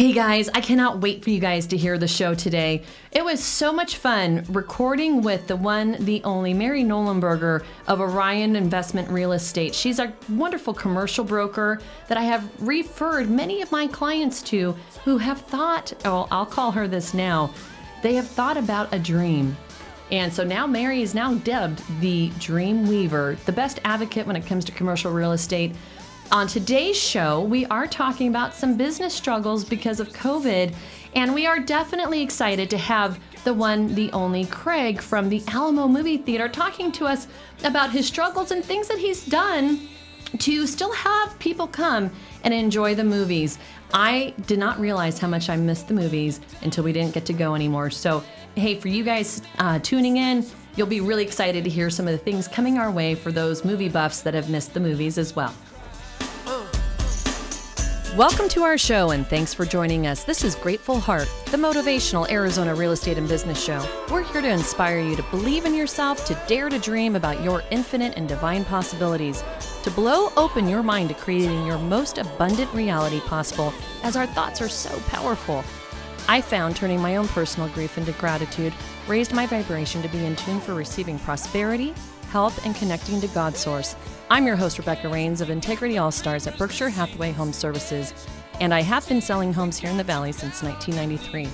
Hey guys, I cannot wait for you guys to hear the show today. It was so much fun recording with the one, the only Mary Nolenberger of Orion Investment Real Estate. She's a wonderful commercial broker that I have referred many of my clients to who have thought, oh, I'll call her this now, they have thought about a dream. And so now Mary is now dubbed the Dream Weaver, the best advocate when it comes to commercial real estate. On today's show, we are talking about some business struggles because of COVID, and we are definitely excited to have the one, the only Craig from the Alamo Movie Theater talking to us about his struggles and things that he's done to still have people come and enjoy the movies. I did not realize how much I missed the movies until we didn't get to go anymore. So, hey, for you guys uh, tuning in, you'll be really excited to hear some of the things coming our way for those movie buffs that have missed the movies as well. Welcome to our show and thanks for joining us. This is Grateful Heart, the motivational Arizona real estate and business show. We're here to inspire you to believe in yourself, to dare to dream about your infinite and divine possibilities, to blow open your mind to creating your most abundant reality possible, as our thoughts are so powerful. I found turning my own personal grief into gratitude raised my vibration to be in tune for receiving prosperity, health, and connecting to God's source. I'm your host, Rebecca Rains of Integrity All Stars at Berkshire Hathaway Home Services, and I have been selling homes here in the Valley since 1993.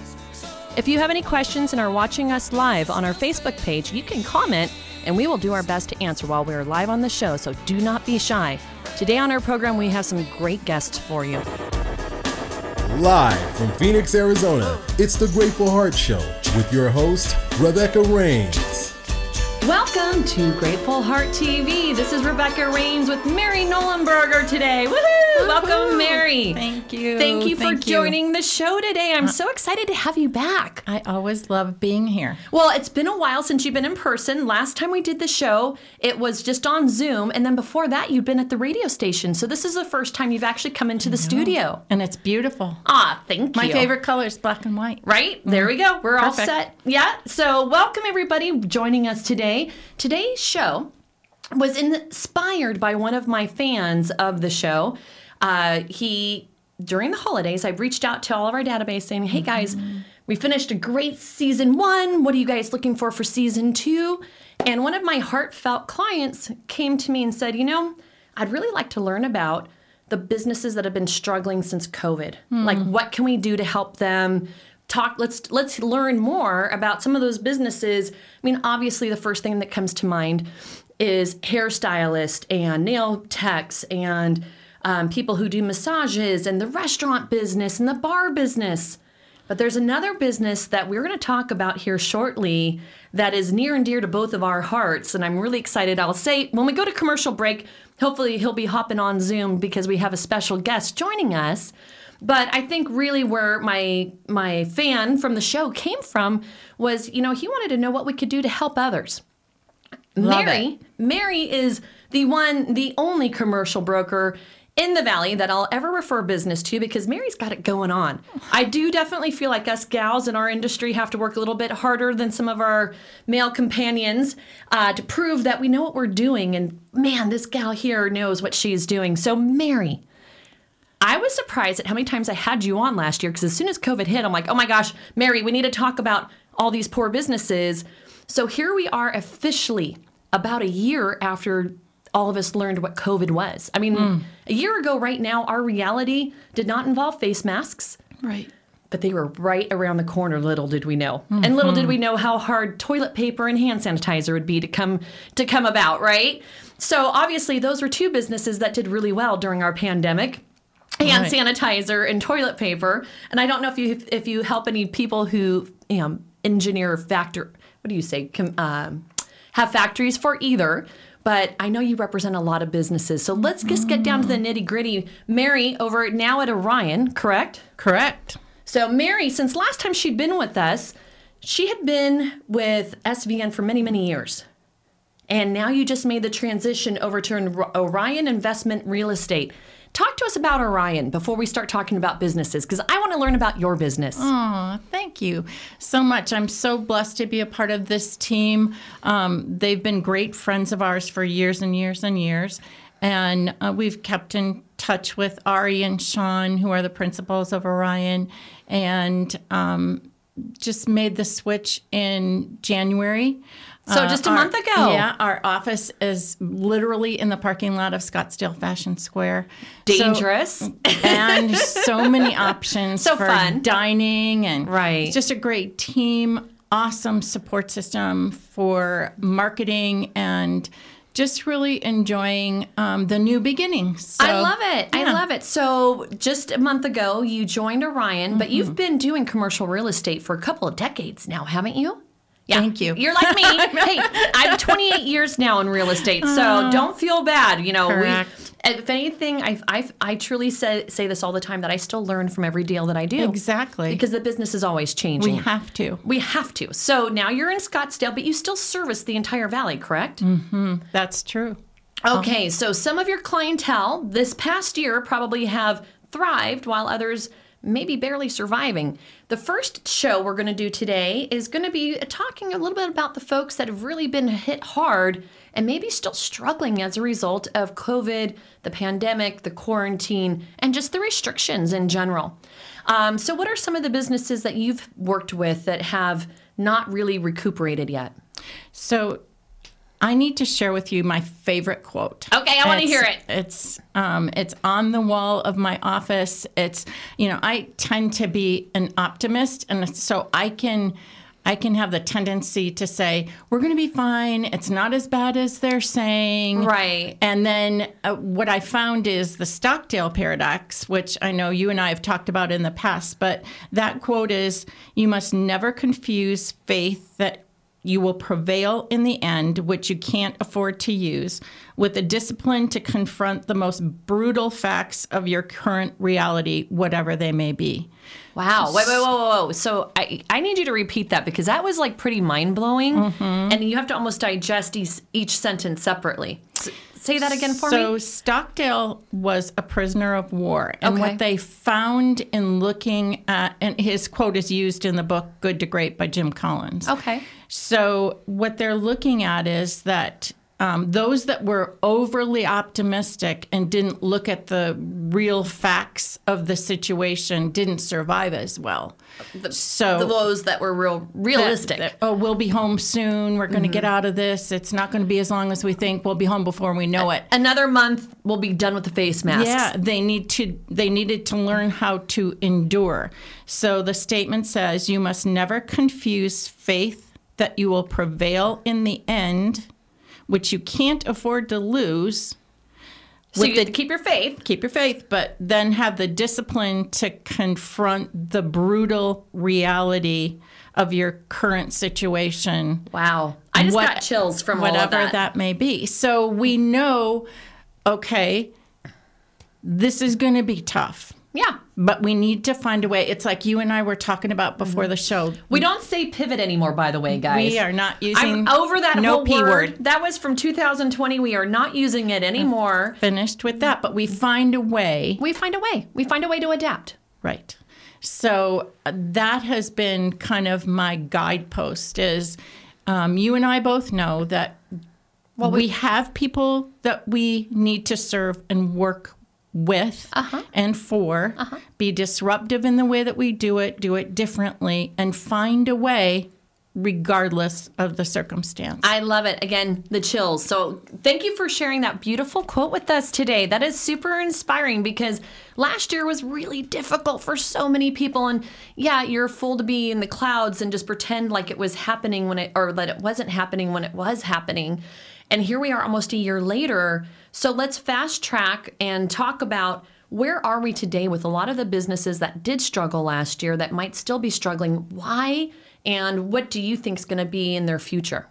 If you have any questions and are watching us live on our Facebook page, you can comment and we will do our best to answer while we are live on the show, so do not be shy. Today on our program, we have some great guests for you. Live from Phoenix, Arizona, it's the Grateful Heart Show with your host, Rebecca Rains. Welcome to Grateful Heart TV. This is Rebecca Rains with Mary Nolenberger today. Woohoo! Welcome, Mary. Thank you. Thank you for you. joining the show today. I'm so excited to have you back. I always love being here. Well, it's been a while since you've been in person. Last time we did the show, it was just on Zoom. And then before that, you'd been at the radio station. So this is the first time you've actually come into the studio. And it's beautiful. Ah, thank My you. My favorite color is black and white. Right? There we go. We're all set. Yeah. So, welcome everybody joining us today. Today's show was inspired by one of my fans of the show. Uh, he, during the holidays, I reached out to all of our database saying, hey guys, we finished a great season one. What are you guys looking for for season two? And one of my heartfelt clients came to me and said, you know, I'd really like to learn about the businesses that have been struggling since COVID. Like, what can we do to help them? Talk. Let's let's learn more about some of those businesses. I mean, obviously, the first thing that comes to mind is hairstylist and nail techs and um, people who do massages and the restaurant business and the bar business. But there's another business that we're going to talk about here shortly that is near and dear to both of our hearts. And I'm really excited. I'll say when we go to commercial break, hopefully he'll be hopping on Zoom because we have a special guest joining us. But I think really where my my fan from the show came from was, you know, he wanted to know what we could do to help others. Love Mary, Mary is the one, the only commercial broker in the valley that I'll ever refer business to because Mary's got it going on. I do definitely feel like us gals in our industry have to work a little bit harder than some of our male companions uh, to prove that we know what we're doing. And man, this gal here knows what she's doing. So, Mary, I was surprised at how many times I had you on last year because as soon as COVID hit, I'm like, oh my gosh, Mary, we need to talk about all these poor businesses. So here we are officially about a year after all of us learned what COVID was. I mean, hmm. a year ago, right now, our reality did not involve face masks. Right. But they were right around the corner. Little did we know, hmm. and little did hmm. we know how hard toilet paper and hand sanitizer would be to come to come about. Right. So obviously, those were two businesses that did really well during our pandemic hand Right. sanitizer and toilet paper. And I don't know if you if you help any people who you know, engineer factor. What do you say? Com, um, have factories for either. But I know you represent a lot of businesses. So let's just get down to the nitty gritty. Mary over now at Orion, correct? Correct. So Mary, since last time she'd been with us, she had been with SVN for many, many years. And now you just made the transition over to Orion Investment Real Estate. Talk to us about Orion before we start talking about businesses, because I want to learn about your business. Aw, thank you so much. I'm so blessed to be a part of this team. Um, they've been great friends of ours for years and years and years. And uh, we've kept in touch with Ari and Sean, who are the principals of Orion, and um, just made the switch in January. So just a our- month ago. Yeah, our office is literally in the parking lot of Scottsdale Fashion Square. So- Dangerous. and so many options So for fun. dining and Right. it's just a great team awesome support system for marketing and just really enjoying um, the new beginnings so, I love it. I love it. So, just a month ago, you joined Orion, but Mm-hmm. you've been doing commercial real estate for a couple of decades now, haven't you? Yeah. Thank you. You're like me. hey, I'm 28 years now in real estate, so oh. don't feel bad. You know, we, if anything, I, I, I truly say, say this all the time that I still learn from every deal that I do. exactly Because the business is always changing. we have to We have to. So now you're in Scottsdale, but you still service the entire valley, correct? Mm-hmm. that's true uh-huh. Okay, so some of your clientele this past year probably have thrived while others maybe barely surviving. The first show we're going to do today is going to be talking a little bit about the folks that have really been hit hard and maybe still struggling as a result of COVID, the pandemic, the quarantine, and just the restrictions in general. Um, so, what are some of the businesses that you've worked with that have not really recuperated yet? so I need to share with you my favorite quote. Okay, I wanna hear it. It's um, it's on the wall of my office. It's you know I tend to be an optimist, and so I can I can have the tendency to say we're going to be fine. It's not as bad as they're saying. Right. And then uh, what I found is the Stockdale paradox, which I know you and I have talked about in the past. But that quote is, "You must never confuse faith that." You will prevail in the end, which you can't afford to use, with the discipline to confront the most brutal facts of your current reality, whatever they may be. Wow. Wait, wait, whoa, whoa, whoa. So I, I need you to repeat that because that was like pretty mind blowing. Mm-hmm. And you have to almost digest each, each sentence separately. Say that again for so me. So Stockdale was a prisoner of war, and Okay. what they found in looking at, and his quote is used in the book "Good to Great" by Jim Collins. Okay. So what they're looking at is that um, those that were overly optimistic and didn't look at the real facts of the situation didn't survive as well. so the Those that were real realistic. that- oh, we'll be home soon. We're going to get out of this. It's not going to be as long as we think. We'll be home before we know it. Another month, we'll be done with the face masks. Yeah, they need to they needed to learn how to endure. So the statement says you must never confuse faith that you will prevail in the end, which you can't afford to lose. So you the- keep your faith. Keep your faith, but then have the discipline to confront the brutal reality of your current situation Wow. I just what- got chills from all whatever of that. may be. So we know, okay, this is going to be tough, Yeah. But we need to find a way. It's like you and I were talking about before the show. We don't say pivot anymore, by the way, guys. We are not using I'm over that no whole p word. word. That was from 2020. We are not using it anymore. Finished with that, but we find a way. We find a way. We find a way to adapt. Right. So uh, that has been kind of my guidepost. Is um, you and I both know that we, have people that we need to serve and work with Uh-huh. and for. Be disruptive in the way that we do it. Do it differently, and find a way, regardless of the circumstance. I love it. Again, the chills. So, thank you for sharing that beautiful quote with us today. That is super inspiring because last year was really difficult for so many people. And yeah, you're full to be in the clouds and just pretend like it was happening when it, or that it wasn't happening when it was happening. And here we are almost a year later. So, let's fast track and talk about. Where are we today with a lot of the businesses that did struggle last year that might still be struggling? Why? And what do you think is going to be in their future?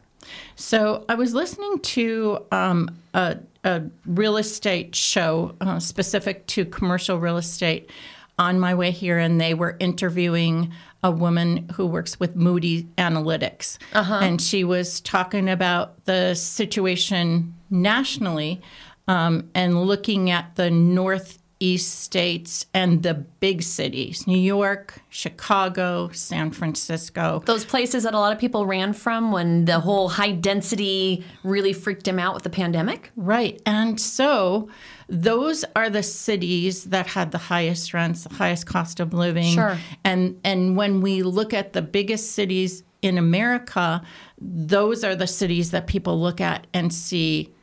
So I was listening to um, a, a real estate show uh, specific to commercial real estate on my way here, and they were interviewing a woman who works with Moody Analytics, and she was talking about the situation nationally um, and looking at the northeast states and the big cities: New York, Chicago, San Francisco. those places that a lot of people ran from when the whole high density really freaked them out with the pandemic. Right. And so those are the cities that had the highest rents, the highest cost of living. Sure. And and when we look at the biggest cities in America, those are the cities that people look at and see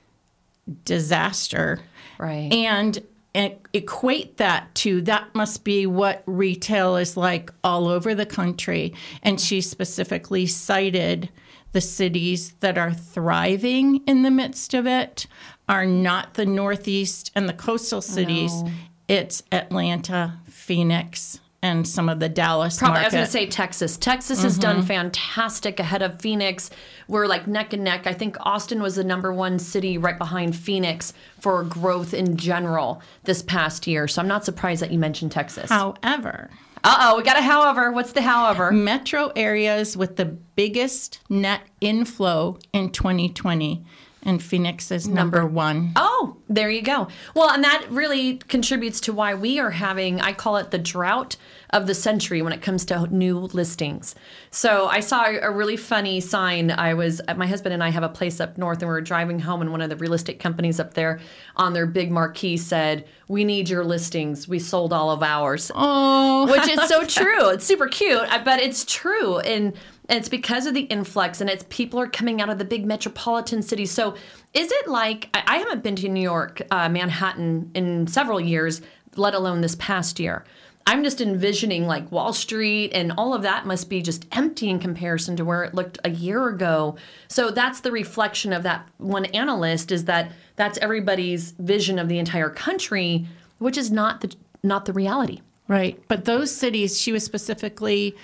disaster. Right. And and equate that to that must be what retail is like all over the country. And she specifically cited the cities that are thriving in the midst of it are not the Northeast and the coastal cities. No. It's Atlanta, Phoenix, and some of the Dallas Probably, I was going to say Texas. Texas has done fantastic ahead of Phoenix. We're like neck and neck. I think Austin was the number one city right behind Phoenix for growth in general this past year. So I'm not surprised that you mentioned Texas. However, uh oh, we got a however. What's the however? metro areas with the biggest net inflow in 2020, and Phoenix is number, one. Oh, there you go. Well, and that really contributes to why we are having, I call it the drought of the century when it comes to new listings. So I saw a really funny sign. I was, my husband and I have a place up north, and we were driving home, and one of the real estate companies up there on their big marquee said, We need your listings. We sold all of ours. Oh, Which is so true. It's super cute, but it's true. And and it's because of the influx and it's people are coming out of the big metropolitan cities. So is it like I, I haven't been to New York, uh, Manhattan in several years, let alone this past year. I'm just envisioning like Wall Street and all of that must be just empty in comparison to where it looked a year ago. So that's the reflection of that one analyst is that that's everybody's vision of the entire country, which is not the not the reality. Right. But those cities, she was specifically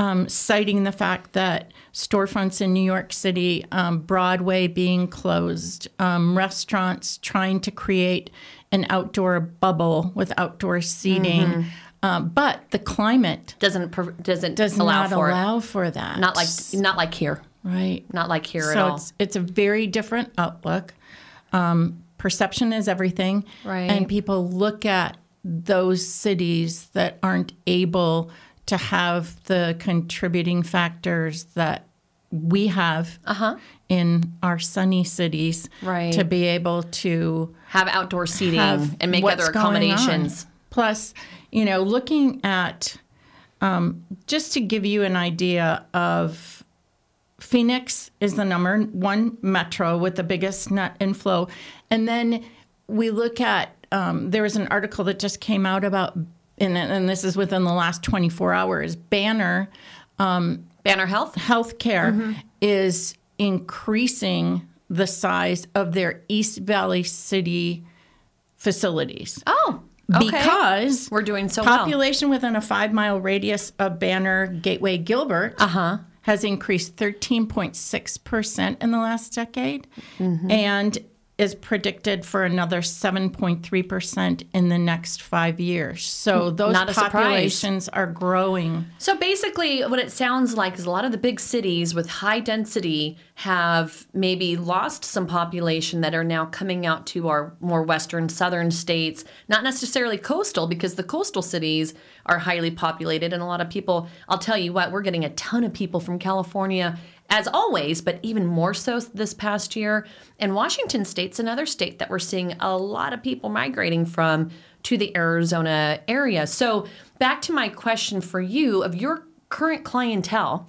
um, citing the fact that storefronts in New York City, um, Broadway being closed, um, restaurants trying to create an outdoor bubble with outdoor seating. Mm-hmm. Um, but the climate Doesn't doesn't does allow not for it. allow for that. Not like not like here. right. Not like here at so all. it's it's a very different outlook. Um, perception is everything, Right. And people look at those cities that aren't able to have the contributing factors that we have in our sunny cities, Uh-huh. Right. To be able to Have outdoor seating have and make other accommodations. Plus, you know, looking at um, just to give you an idea of Phoenix is the number one metro with the biggest net inflow, and then we look at um, there was an article that just came out about, and, and this is within the last 24 hours. Banner Banner Health. Healthcare Mm-hmm. is increasing the size of their East Valley City facilities Oh, okay. because We're doing so well. population within a five mile radius of Banner Gateway Gilbert Uh-huh. has increased 13.6% in the last decade Mm-hmm. and is predicted for another 7.3% in the next five years. So hmm, those Not a surprise. populations are growing. So basically, what it sounds like is a lot of the big cities with high density have maybe lost some population that are now coming out to our more western, southern states, not necessarily coastal, because the coastal cities are highly populated. And a lot of people, I'll tell you what, we're getting a ton of people from California. As always, but even more so this past year. And Washington State's another state that we're seeing a lot of people migrating from to the Arizona area. So, back to my question for you of your current clientele,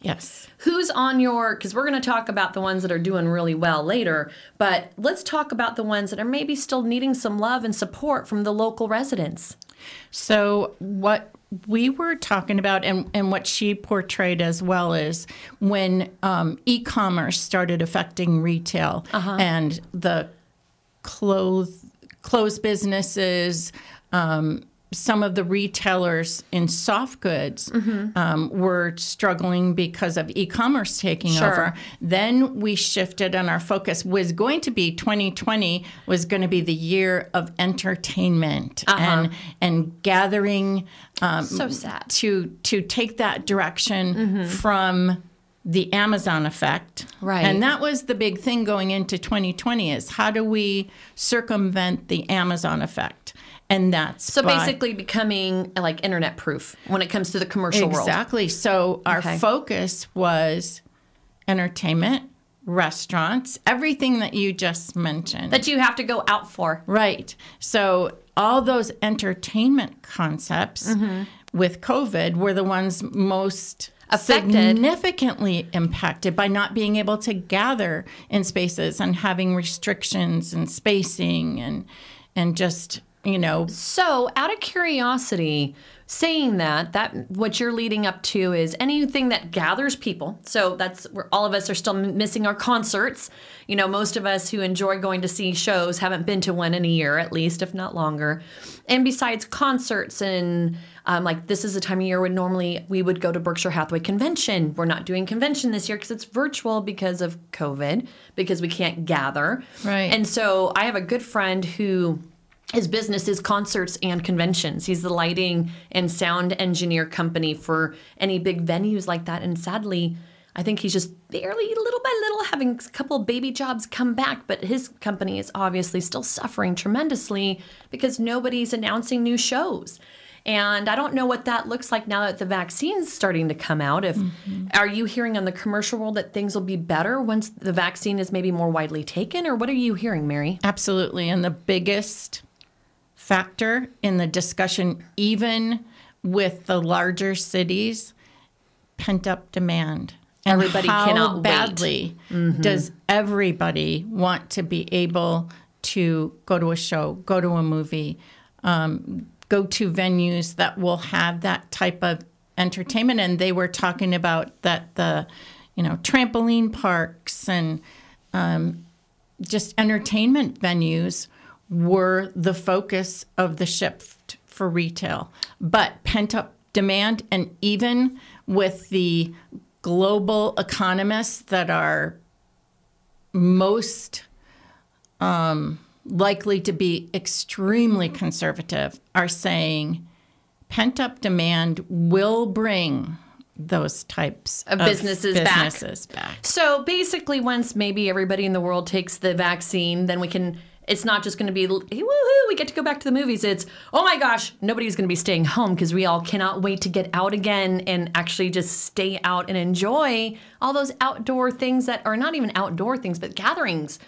Yes. who's on your because we're going to talk about the ones that are doing really well later, but let's talk about the ones that are maybe still needing some love and support from the local residents. So what we were talking about and, and what she portrayed as well is when um, e-commerce started affecting retail and the clothes clothes businesses um, some of the retailers in soft goods um, were struggling because of e-commerce taking Sure. over then we shifted and our focus was going to be 2020 was going to be the year of entertainment and and gathering um, So sad. to to take that direction from the Amazon effect. Right. And that was the big thing going into 2020 is how do we circumvent the Amazon effect? And that's So by- basically, becoming like internet proof when it comes to the commercial world. Exactly. So our Okay. focus was entertainment, restaurants, everything that you just mentioned. That you have to go out for. Right. So all those entertainment concepts Mm-hmm. with COVID were the ones most Affected. significantly impacted by not being able to gather in spaces and having restrictions and spacing and and just you know So, out of curiosity, saying that, that what you're leading up to is anything that gathers people. So that's where all of us are still m- missing our concerts. You know, most of us who enjoy going to see shows haven't been to one in a year, at least, if not longer. And besides concerts and um, like this is a time of year when normally we would go to Berkshire Hathaway convention. We're not doing convention this year because it's virtual because of COVID, because we can't gather. Right. And so I have a good friend who his business is concerts and conventions. He's the lighting and sound engineer company for any big venues like that. And sadly, I think he's just barely, little by little, having a couple of baby jobs come back. But his company is obviously still suffering tremendously because nobody's announcing new shows. And I don't know what that looks like now that the vaccine's starting to come out. If mm-hmm. are you hearing on the commercial world that things will be better once the vaccine is maybe more widely taken, or what are you hearing, Mary? Absolutely. And the biggest factor in the discussion, even with the larger cities, pent up demand. And Everybody how cannot wait. badly does everybody want to be able to go to a show, go to a movie, um, go to venues that will have that type of entertainment? And they were talking about that the, you know, trampoline parks and just entertainment venues were the focus of the shift for retail. But pent up demand, and even with the global economists that are most um, likely to be extremely conservative, are saying pent up demand will bring those types Of businesses back. businesses back. So basically, once maybe everybody in the world takes the vaccine, then we can. It's not just going to be woohoo, we get to go back to the movies. It's oh my gosh, nobody's going to be staying home because we all cannot wait to get out again and actually just stay out and enjoy all those outdoor things that are not even outdoor things, but gatherings.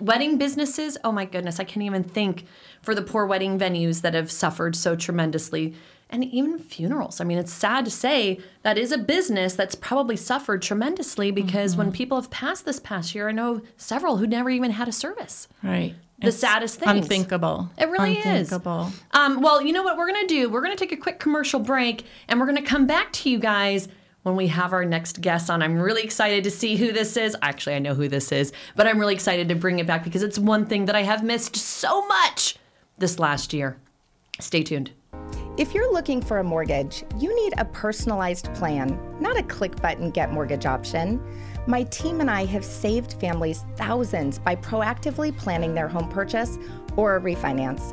Wedding businesses, oh my goodness, I can't even think for the poor wedding venues that have suffered so tremendously and even funerals. I mean, it's sad to say that is a business that's probably suffered tremendously because when people have passed this past year, I know several who never even had a service. Right. The saddest thing. Unthinkable. It really is. Unthinkable. Um, well, you know what we're going to do? We're going to take a quick commercial break and we're going to come back to you guys when we have our next guest on. I'm really excited to see who this is. Actually, I know who this is, but I'm really excited to bring it back because it's one thing that I have missed so much this last year. Stay tuned. If you're looking for a mortgage, you need a personalized plan, not a click button get mortgage option. My team and I have saved families thousands by proactively planning their home purchase or a refinance.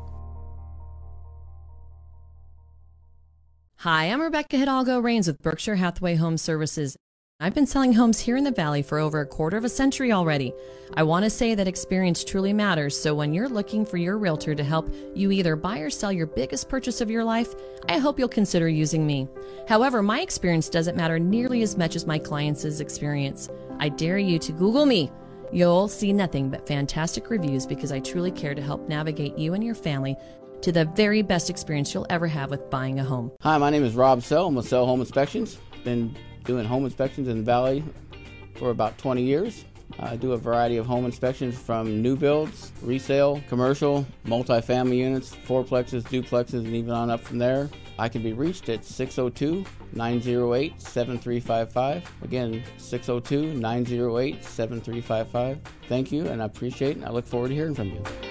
Hi, I'm Rebecca Hidalgo Rains with Berkshire Hathaway Home Services. I've been selling homes here in the Valley for over a quarter of a century already. I want to say that experience truly matters, so when you're looking for your realtor to help you either buy or sell your biggest purchase of your life, I hope you'll consider using me. However, my experience doesn't matter nearly as much as my clients' experience. I dare you to Google me. You'll see nothing but fantastic reviews because I truly care to help navigate you and your family to the very best experience you'll ever have with buying a home. Hi, my name is Rob Sell. I'm with Sell Home Inspections. Been doing home inspections in the Valley for about 20 years. I do a variety of home inspections from new builds, resale, commercial, multifamily units, fourplexes, duplexes, and even on up from there. I can be reached at 602 908 7355. Again, 602 908 7355. Thank you, and I appreciate it, and I look forward to hearing from you.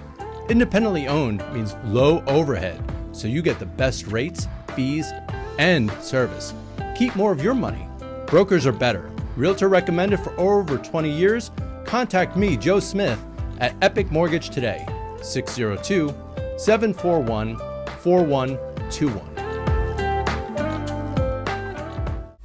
Independently owned means low overhead, so you get the best rates, fees, and service. Keep more of your money. Brokers are better. Realtor recommended for over 20 years. Contact me, Joe Smith, at Epic Mortgage today, 602 741 4121.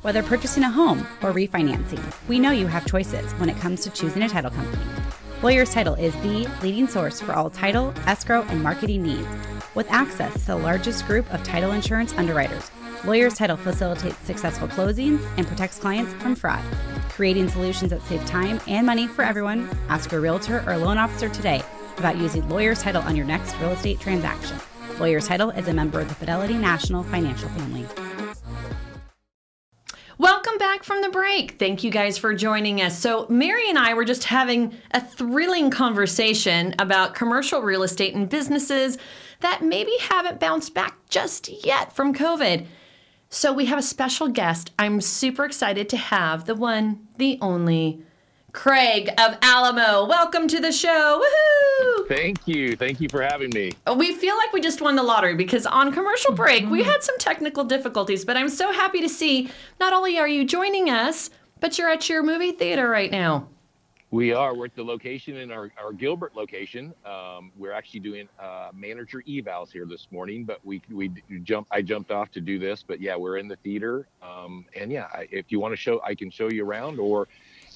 Whether purchasing a home or refinancing, we know you have choices when it comes to choosing a title company. Lawyers Title is the leading source for all title, escrow, and marketing needs. With access to the largest group of title insurance underwriters, Lawyers Title facilitates successful closings and protects clients from fraud. Creating solutions that save time and money for everyone, ask a realtor or loan officer today about using Lawyers Title on your next real estate transaction. Lawyers Title is a member of the Fidelity National Financial Family. Welcome back from the break. Thank you guys for joining us. So, Mary and I were just having a thrilling conversation about commercial real estate and businesses that maybe haven't bounced back just yet from COVID. So, we have a special guest. I'm super excited to have the one, the only Craig of Alamo. Welcome to the show. Woohoo! Thank you. Thank you for having me. We feel like we just won the lottery because on commercial break we had some technical difficulties, but I'm so happy to see not only are you joining us, but you're at your movie theater right now. We are. We're at the location in our, our Gilbert location. Um, we're actually doing uh, manager evals here this morning, but we we jump. I jumped off to do this, but yeah, we're in the theater. Um, and yeah, I, if you want to show, I can show you around, or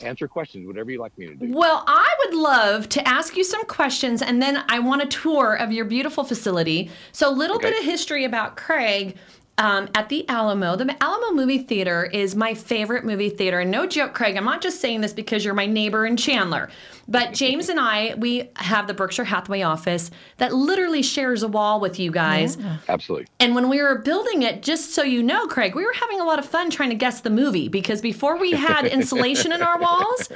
answer questions, whatever you like me to do. Well, I would love to ask you some questions and then I want a tour of your beautiful facility. So, a little Okay. bit of history about Craig. Um, at the Alamo. The Alamo Movie Theater is my favorite movie theater. And no joke, Craig, I'm not just saying this because you're my neighbor in Chandler. But James and I, we have the Berkshire Hathaway office that literally shares a wall with you guys. Absolutely. And when we were building it, just so you know, Craig, we were having a lot of fun trying to guess the movie because before we had insulation in our walls,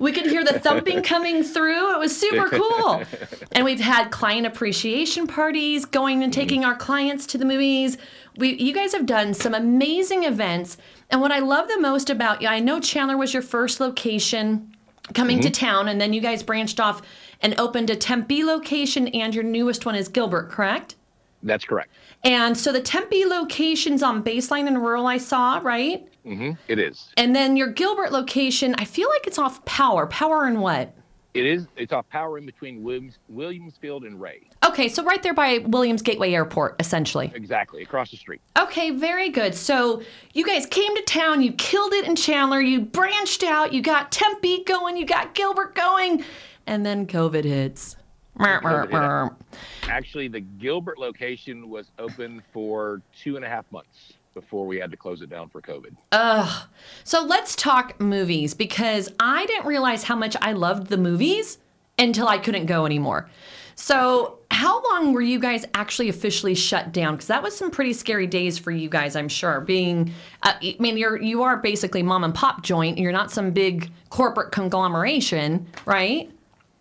we could hear the thumping coming through. It was super cool. And we've had client appreciation parties, going and taking our clients to the movies. We, you guys have done some amazing events. And what I love the most about you, I know Chandler was your first location coming to town, and then you guys branched off and opened a Tempe location, and your newest one is Gilbert, correct? That's correct. And so the Tempe location's on baseline and rural, I saw, right? Mm-hmm. It is. And then your Gilbert location, I feel like it's off power. Power and what? It is. It's off power in between Williams, Williamsfield and Ray. Okay, so right there by Williams Gateway Airport, essentially. Exactly across the street. Okay, very good. So you guys came to town, you killed it in Chandler, you branched out, you got Tempe going, you got Gilbert going, and then COVID hits. Mer, mer, COVID hit. Actually, the Gilbert location was open for two and a half months before we had to close it down for COVID. Ugh. So let's talk movies because I didn't realize how much I loved the movies until I couldn't go anymore. So, how long were you guys actually officially shut down? Because that was some pretty scary days for you guys, I'm sure. Being, uh, I mean, you're you are basically mom and pop joint. You're not some big corporate conglomeration, right?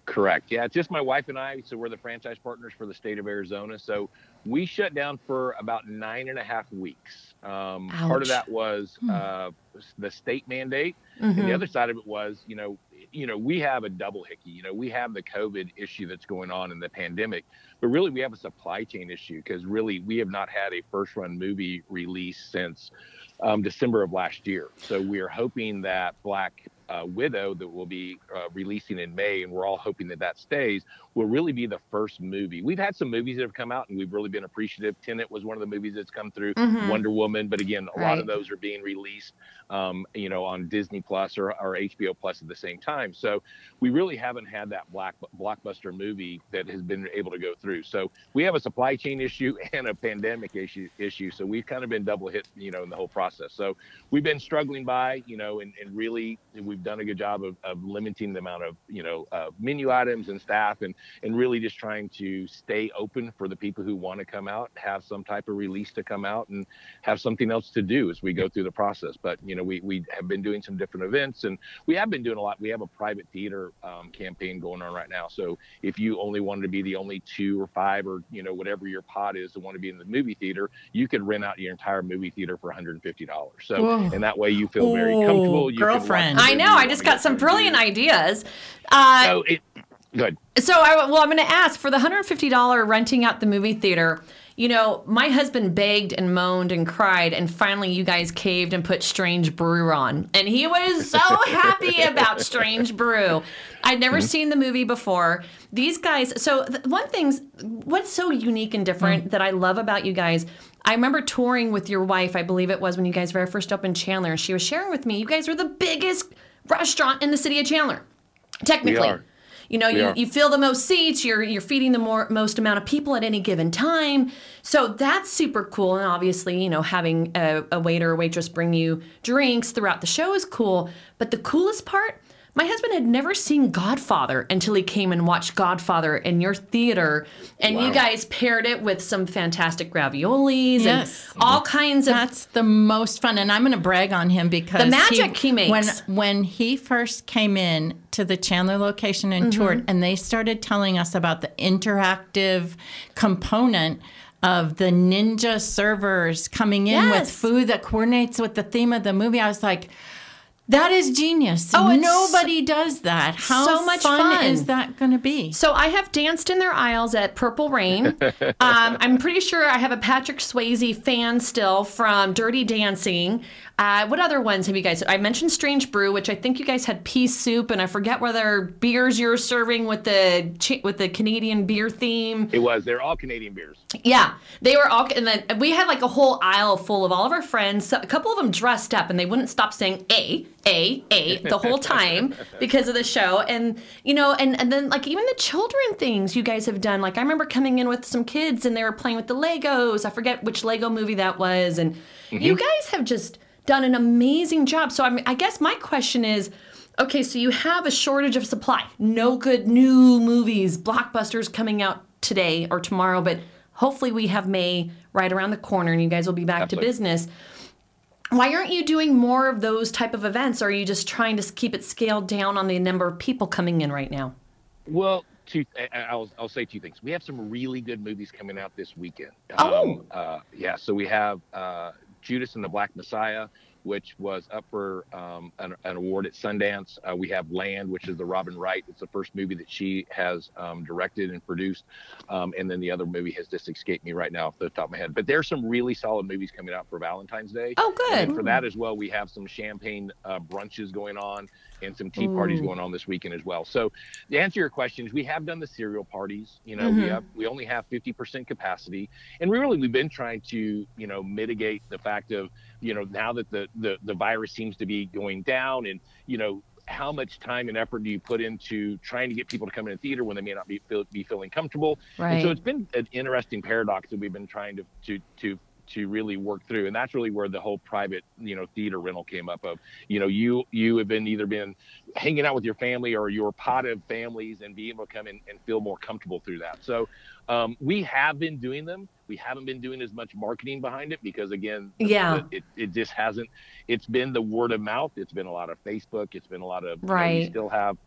Correct. Yeah, it's just my wife and I. So we're the franchise partners for the state of Arizona. So we shut down for about nine and a half weeks. Um, part of that was uh, the state mandate, Mm-hmm. and the other side of it was, you know, you know, we have a double hickey. You know, we have the COVID issue that's going on in the pandemic, but really we have a supply chain issue because really we have not had a first run movie release since um, December of last year. So we are hoping that Black uh, Widow that will be uh, releasing in May, and we're all hoping that that stays, will really be the first movie. We've had some movies that have come out, and we've really been appreciative. Tenet was one of the movies that's come through. Mhm. Wonder Woman, but again, a lot of those are being released, um, you know, on Disney Plus or, or HBO Plus at the same time. So we really haven't had that black blockbuster movie that has been able to go through. So we have a supply chain issue and a pandemic issue issue. So we've kind of been double hit, you know, in the whole process. So we've been struggling by, you know, and, and really we we've done a good job of, of limiting the amount of you know uh, menu items and staff, and and really just trying to stay open for the people who want to come out, have some type of release to come out, and have something else to do as we go through the process. But you know, we we have been doing some different events, and we have been doing a lot. We have a private theater um, campaign going on right now. So if you only wanted to be the only two or five or you know whatever your pot is to want to be in the movie theater, you could rent out your entire movie theater for $150. So Whoa. and that way you feel very Ooh, comfortable. You can girlfriend. I know. I just got some brilliant ideas. Uh, So it good. So I well, I'm going to ask for the $150 renting out the movie theater. You know, my husband begged and moaned and cried, and finally, you guys caved and put Strange Brew on, and he was so happy about Strange Brew. I'd never mm-hmm. seen the movie before. These guys. So th- one thing's what's so unique and different mm. that I love about you guys. I remember touring with your wife. I believe it was when you guys very first opened Chandler, and she was sharing with me. You guys are the biggest restaurant in the city of Chandler, technically. are. You know, We you, are. you fill the most seats, you're you're feeding the more most amount of people at any given time. So that's super cool. And obviously, you know, having a, a waiter or waitress bring you drinks throughout the show is cool. But the coolest part, my husband had never seen Godfather until he came and watched Godfather in your theater. And you guys paired it with some fantastic raviolis Yes. and all kinds of That's the most fun, and I'm going to brag on him because The magic he makes. When when he first came in to the Chandler location and Mm-hmm. toured, and they started telling us about the interactive component of the ninja servers coming in with food that coordinates with the theme of the movie. I was like. That is genius. Oh, it's Nobody does that. How so much fun, fun. is that going to be? So I have danced in their aisles at Purple Rain. um, I'm pretty sure I have a Patrick Swayze fan still from Dirty Dancing. Uh, what other ones have you guys? I mentioned Strange Brew, which I think you guys had pea soup, and I forget whether beers you're serving with the with the Canadian beer theme. It was. They're all Canadian beers. Yeah, they were all, and then we had like a whole aisle full of all of our friends. So a couple of them dressed up, and they wouldn't stop saying "a, a, a" the whole time because of the show. And you know, and and then like even the children things you guys have done. Like I remember coming in with some kids, and they were playing with the Legos. I forget which Lego movie that was, and you guys have just done an amazing job. So I mean, I guess my question is. Okay, so you have a shortage of supply. No good new movies, blockbusters coming out today or tomorrow, but hopefully we have May right around the corner and you guys will be back Absolutely. to business. Why aren't you doing more of those type of events? Or are you just trying to keep it scaled down on the number of people coming in right now? Well, two. I'll I'll say two things. We have some really good movies coming out this weekend. Oh. Um, uh, yeah. So we have uh, Judas and the Black Messiah, which was up for um, an, an award at Sundance. Uh, we have Land, which is the Robin Wright. It's the first movie that she has um, directed and produced. Um, and then the other movie has just escaped me right now off the top of my head. But there's some really solid movies coming out for Valentine's Day. Oh, good. And for that as well, we have some champagne uh, brunches going on and some tea parties mm. going on this weekend as well. So, to answer your questions, we have done the cereal parties. You know, we mm-hmm. have we only have 50% capacity, and really we've been trying to you know mitigate the fact of you know now that the the the virus seems to be going down, and you know how much time and effort do you put into trying to get people to come in the theater when they may not be feel, be feeling comfortable? And so it's been an interesting paradox that we've been trying to to to to really work through and that's really where the whole private you know theater rental came up of you know you you have been either been hanging out with your family or your pot of families and being able to come in and feel more comfortable through that so um, we have been doing them we haven't been doing as much marketing behind it because again Yeah. it, it just hasn't it's been the word of mouth it's been a lot of facebook it's been a lot of you know, we still have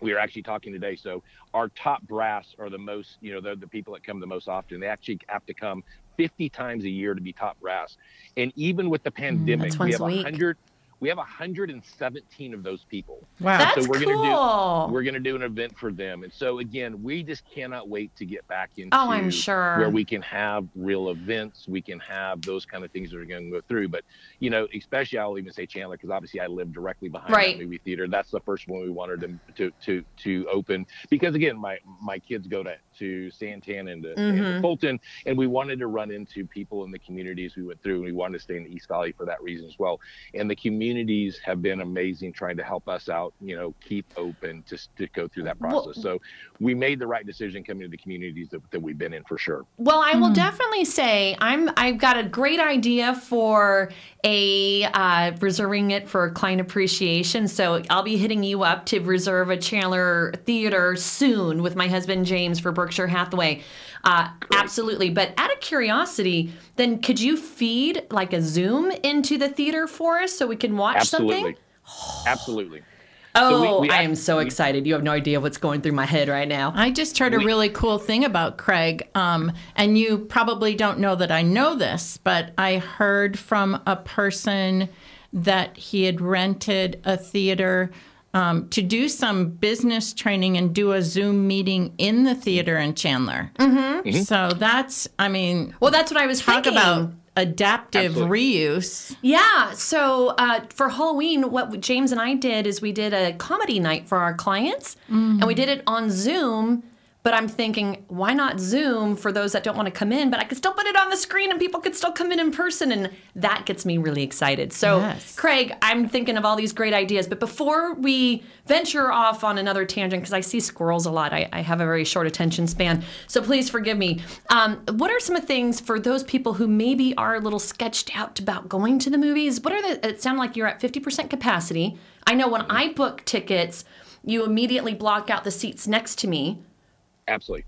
we are actually talking today. So our top brass are the most, you know, they're the people that come the most often. They actually have to come 50 times a year to be top brass. And even with the pandemic, that's we have a 100, we have 117 of those people. Wow. That's so we're cool. gonna do we're gonna do an event for them. And so again, we just cannot wait to get back into Oh, I'm sure. where we can have real events, we can have those kind of things that are going to go through. But you know, especially I'll even say Chandler because obviously I live directly behind Right. that movie theater. That's the first one we wanted to to to, to open because again, my my kids go to to Santan and to, Mm-hmm. to Fulton, and we wanted to run into people in the communities we went through, and we wanted to stay in the East Valley for that reason as well. And the communities have been amazing, trying to help us out. You know, keep open to to go through that Well- process. so we made the right decision coming to the communities that, that we've been in for sure. Well, I will definitely say I'm I've got a great idea for a uh, reserving it for client appreciation. So I'll be hitting you up to reserve a Chandler Theater soon with my husband James for Berkshire Hathaway. Uh, absolutely. But out of curiosity, then could you feed like a Zoom into the theater for us so we can watch Absolutely. something? Absolutely. Oh, So we- we I am so excited. You have no idea what's going through my head right now. I just heard a really cool thing about Craig, um, and you probably don't know that I know this, but I heard from a person that he had rented a theater um, to do some business training and do a Zoom meeting in the theater in Chandler. Mm-hmm. So that's, I mean, Well, that's what I was talk thinking. about adaptive Absolutely. reuse. Yeah. So uh, for Halloween, what James and I did is we did a comedy night for our clients, and we did it on Zoom. But I'm thinking, why not Zoom for those that don't want to come in? But I could still put it on the screen, and people could still come in in person, and that gets me really excited. So, Yes. Craig, I'm thinking of all these great ideas. But before we venture off on another tangent, because I see squirrels a lot, I, I have a very short attention span. So please forgive me. Um, what are some of things for those people who maybe are a little sketched out about going to the movies? What are the? It sounded like you're at 50% capacity. I know when I book tickets, you immediately block out the seats next to me. Absolutely.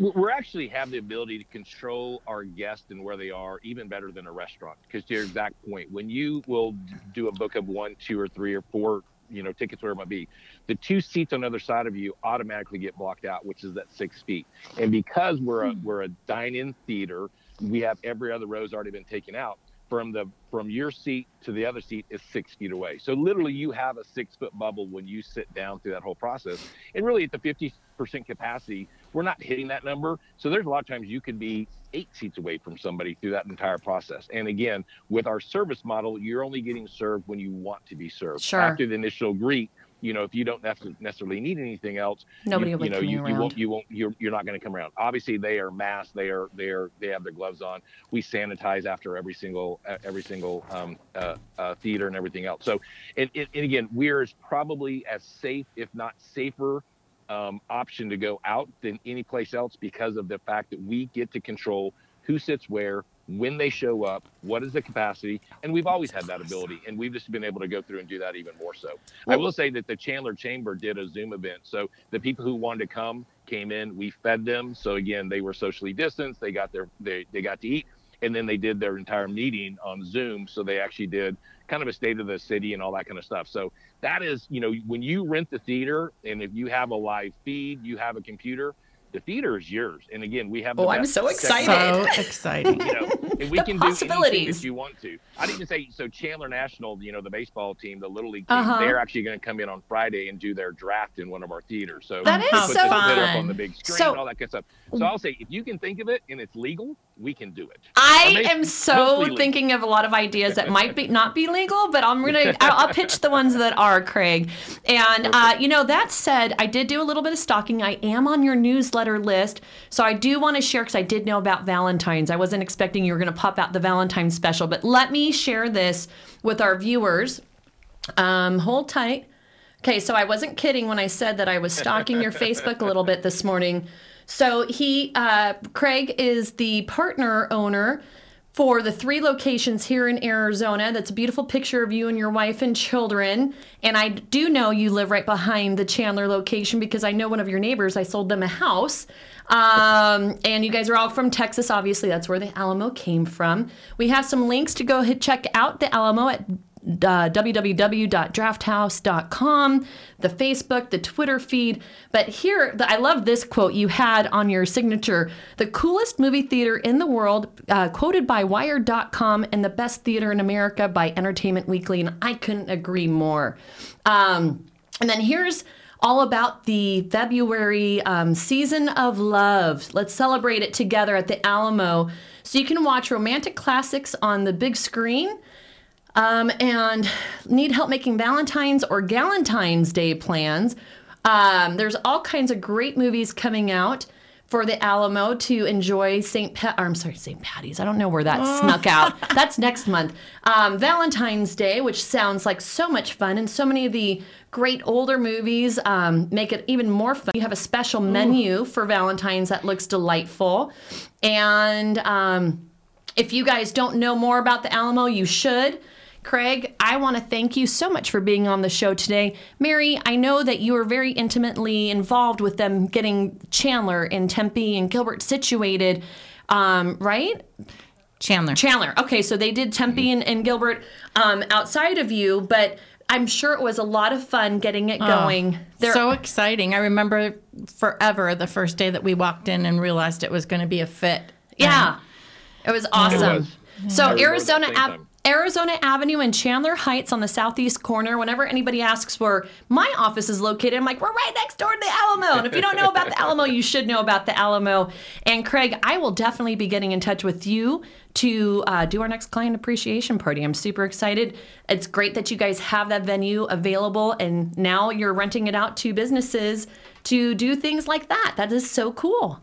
We're actually have the ability to control our guests and where they are even better than a restaurant. Because to your exact point, when you will do a book of one, two, or three, or four, you know, tickets, where it might be, the two seats on the other side of you automatically get blocked out, which is that six feet. And because we're a hmm. we're a dine-in theater, we have every other row's already been taken out. From the from your seat to the other seat is six feet away. So literally, you have a six foot bubble when you sit down through that whole process. And really, at the fifty percent capacity, we're not hitting that number. So there's a lot of times you could be eight seats away from somebody through that entire process. And again, with our service model, you're only getting served when you want to be served. Sure. After the initial greet, you know, if you don't necessarily need anything else, Nobody you, will you know, you, you won't, you won't, you're, you're not going to come around. Obviously, they are masked. They are, they are, they have their gloves on. We sanitize after every single, every single um, uh, uh, theater and everything else. So, and, and, and again, we're as probably as safe, if not safer, um, option to go out than any place else because of the fact that we get to control who sits where, when they show up, what is the capacity, and we've always had that ability, and we've just been able to go through and do that even more so. I will say that the Chandler Chamber did a Zoom event, so the people who wanted to come came in. We fed them, so again, they were socially distanced. They got their they they got to eat, and then they did their entire meeting on Zoom. So they actually did kind of a state of the city and all that kind of stuff. So that is, you know, when you rent the theater, and if you have a live feed, you have a computer. The theater is yours, and again, we have. Oh, I'm so excited. So exciting. you know, and we The can do anything possibilities. that you want to. I'd even say so. Chandler National, you know, the baseball team, the little league team, Uh-huh. they're actually going to come in on Friday and do their draft in one of our theaters. So That we is put so the theater up fun. on the big screen So- and all that kind of stuff. So I'll say, if you can think of it and it's legal, we can do it. I Amazing. am so Mostly legal. thinking of a lot of ideas that might be not be legal, but I'm gonna I'll, I'll pitch the ones that are, Craig. And uh, you know that said, I did do a little bit of stalking. I am on your newsletter list, so I do want to share because I did know about Valentine's. I wasn't expecting you were gonna pop out the Valentine's special, but let me share this with our viewers. Um, hold tight. Okay, so I wasn't kidding when I said that I was stalking your Facebook a little bit this morning. So he, uh, Craig, is the partner owner for the three locations here in Arizona. That's a beautiful picture of you and your wife and children. And I do know you live right behind the Chandler location because I know one of your neighbors. I sold them a house. Um, and you guys are all from Texas, obviously. That's where the Alamo came from. We have some links to go check out the Alamo at uh, www.drafthouse.com, the Facebook, the Twitter feed. But here, the, I love this quote you had on your signature the coolest movie theater in the world, uh, quoted by Wired.com, and the best theater in America by Entertainment Weekly. And I couldn't agree more. Um, and then here's all about the February um, season of love. Let's celebrate it together at the Alamo. So you can watch romantic classics on the big screen um, and need help making Valentine's or Galentine's Day plans, um, there's all kinds of great movies coming out for the Alamo to enjoy St. Pat. I'm sorry, St. Patty's. I don't know where that snuck out. That's next month. Um, Valentine's Day, which sounds like so much fun, and so many of the great older movies um, make it even more fun. You have a special menu for Valentine's that looks delightful, and. Um, If you guys don't know more about the Alamo, you should. Craig, I want to thank you so much for being on the show today. Mary, I know that you were very intimately involved with them getting Chandler and Tempe and Gilbert situated, um, right? Chandler. Chandler. Okay, so they did Tempe and, and Gilbert um, outside of you, but I'm sure it was a lot of fun getting it going. There- so exciting. I remember forever the first day that we walked in and realized it was going to be a fit. Yeah, it was awesome. was. So I remember Arizona that same Ave- time. Arizona Avenue and Chandler Heights on the southeast corner. Whenever anybody asks where my office is located, I'm like, we're right next door to the Alamo. And if you don't know about the Alamo, you should know about the Alamo. And Craig, I will definitely be getting in touch with you to uh, do our next client appreciation party. I'm super excited. It's great that you guys have that venue available, and now you're renting it out to businesses to do things like that. That is so cool.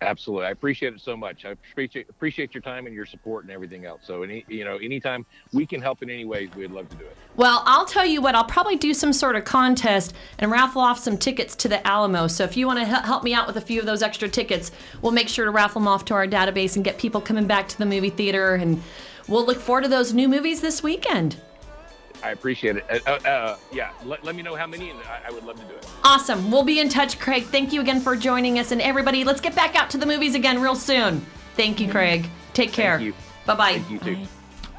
Absolutely, I appreciate it so much. I appreciate appreciate your time and your support and everything else. So, any you know, anytime we can help in any ways, we'd love to do it. Well, I'll tell you what, I'll probably do some sort of contest and raffle off some tickets to the Alamo. So if you want to help me out with a few of those extra tickets, we'll make sure to raffle them off to our database and get people coming back to the movie theater. And we'll look forward to those new movies this weekend. I appreciate it. Uh, uh, uh, yeah, let, let me know how many, and I, I would love to do it. Awesome. We'll be in touch, Craig. Thank you again for joining us. And everybody, let's get back out to the movies again real soon. Thank you, Craig. Take care. you. Bye bye. Thank you too.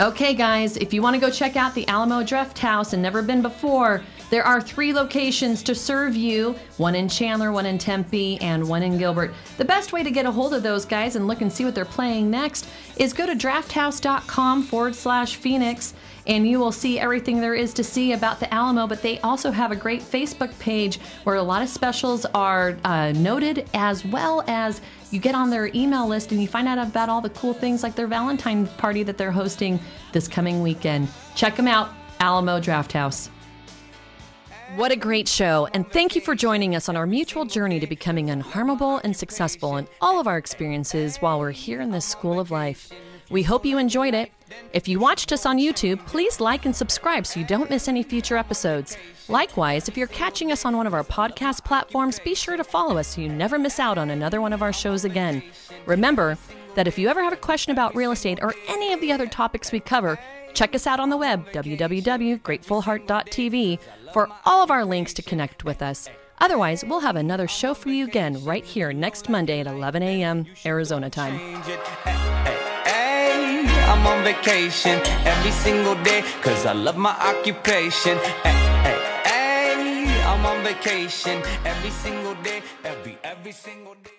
Okay, guys, if you want to go check out the Alamo Drafthouse and never been before, there are three locations to serve you one in Chandler, one in Tempe, and one in Gilbert. The best way to get a hold of those guys and look and see what they're playing next is go to drafthouse.com forward slash Phoenix and you will see everything there is to see about the Alamo. But they also have a great Facebook page where a lot of specials are uh, noted, as well as you get on their email list and you find out about all the cool things like their Valentine party that they're hosting this coming weekend. Check them out, Alamo Drafthouse. What a great show, and thank you for joining us on our mutual journey to becoming unharmable and successful in all of our experiences while we're here in this school of life. We hope you enjoyed it. If you watched us on YouTube, please like and subscribe so you don't miss any future episodes. Likewise, if you're catching us on one of our podcast platforms, be sure to follow us so you never miss out on another one of our shows again. Remember that if you ever have a question about real estate or any of the other topics we cover, check us out on the web, www.gratefulheart.tv, for all of our links to connect with us. Otherwise, we'll have another show for you again right here next Monday at 11 a.m. Arizona time. Hey, I'm on vacation every single day cause I love my occupation. Hey, hey, I'm on vacation every single day, every every single day.